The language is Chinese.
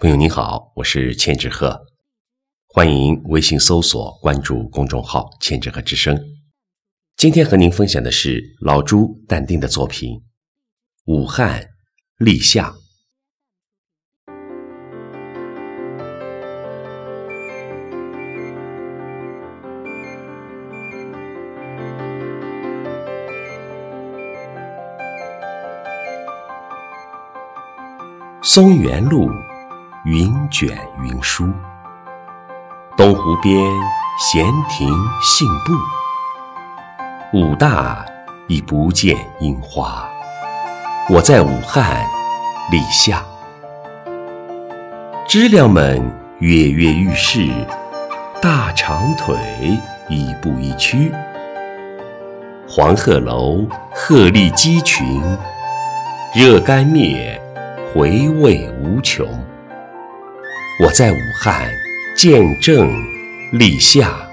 朋友您好，我是千纸鹤，欢迎微信搜索关注公众号“千纸鹤之声”。今天和您分享的是老朱淡定的作品《武汉立夏》。松原路。云卷云舒，东湖边闲庭信步。武大已不见樱花，我在武汉立夏。知了们跃跃欲试，大长腿一步一趋。黄鹤楼鹤立鸡群，热干面回味无穷。我在武汉见证立夏。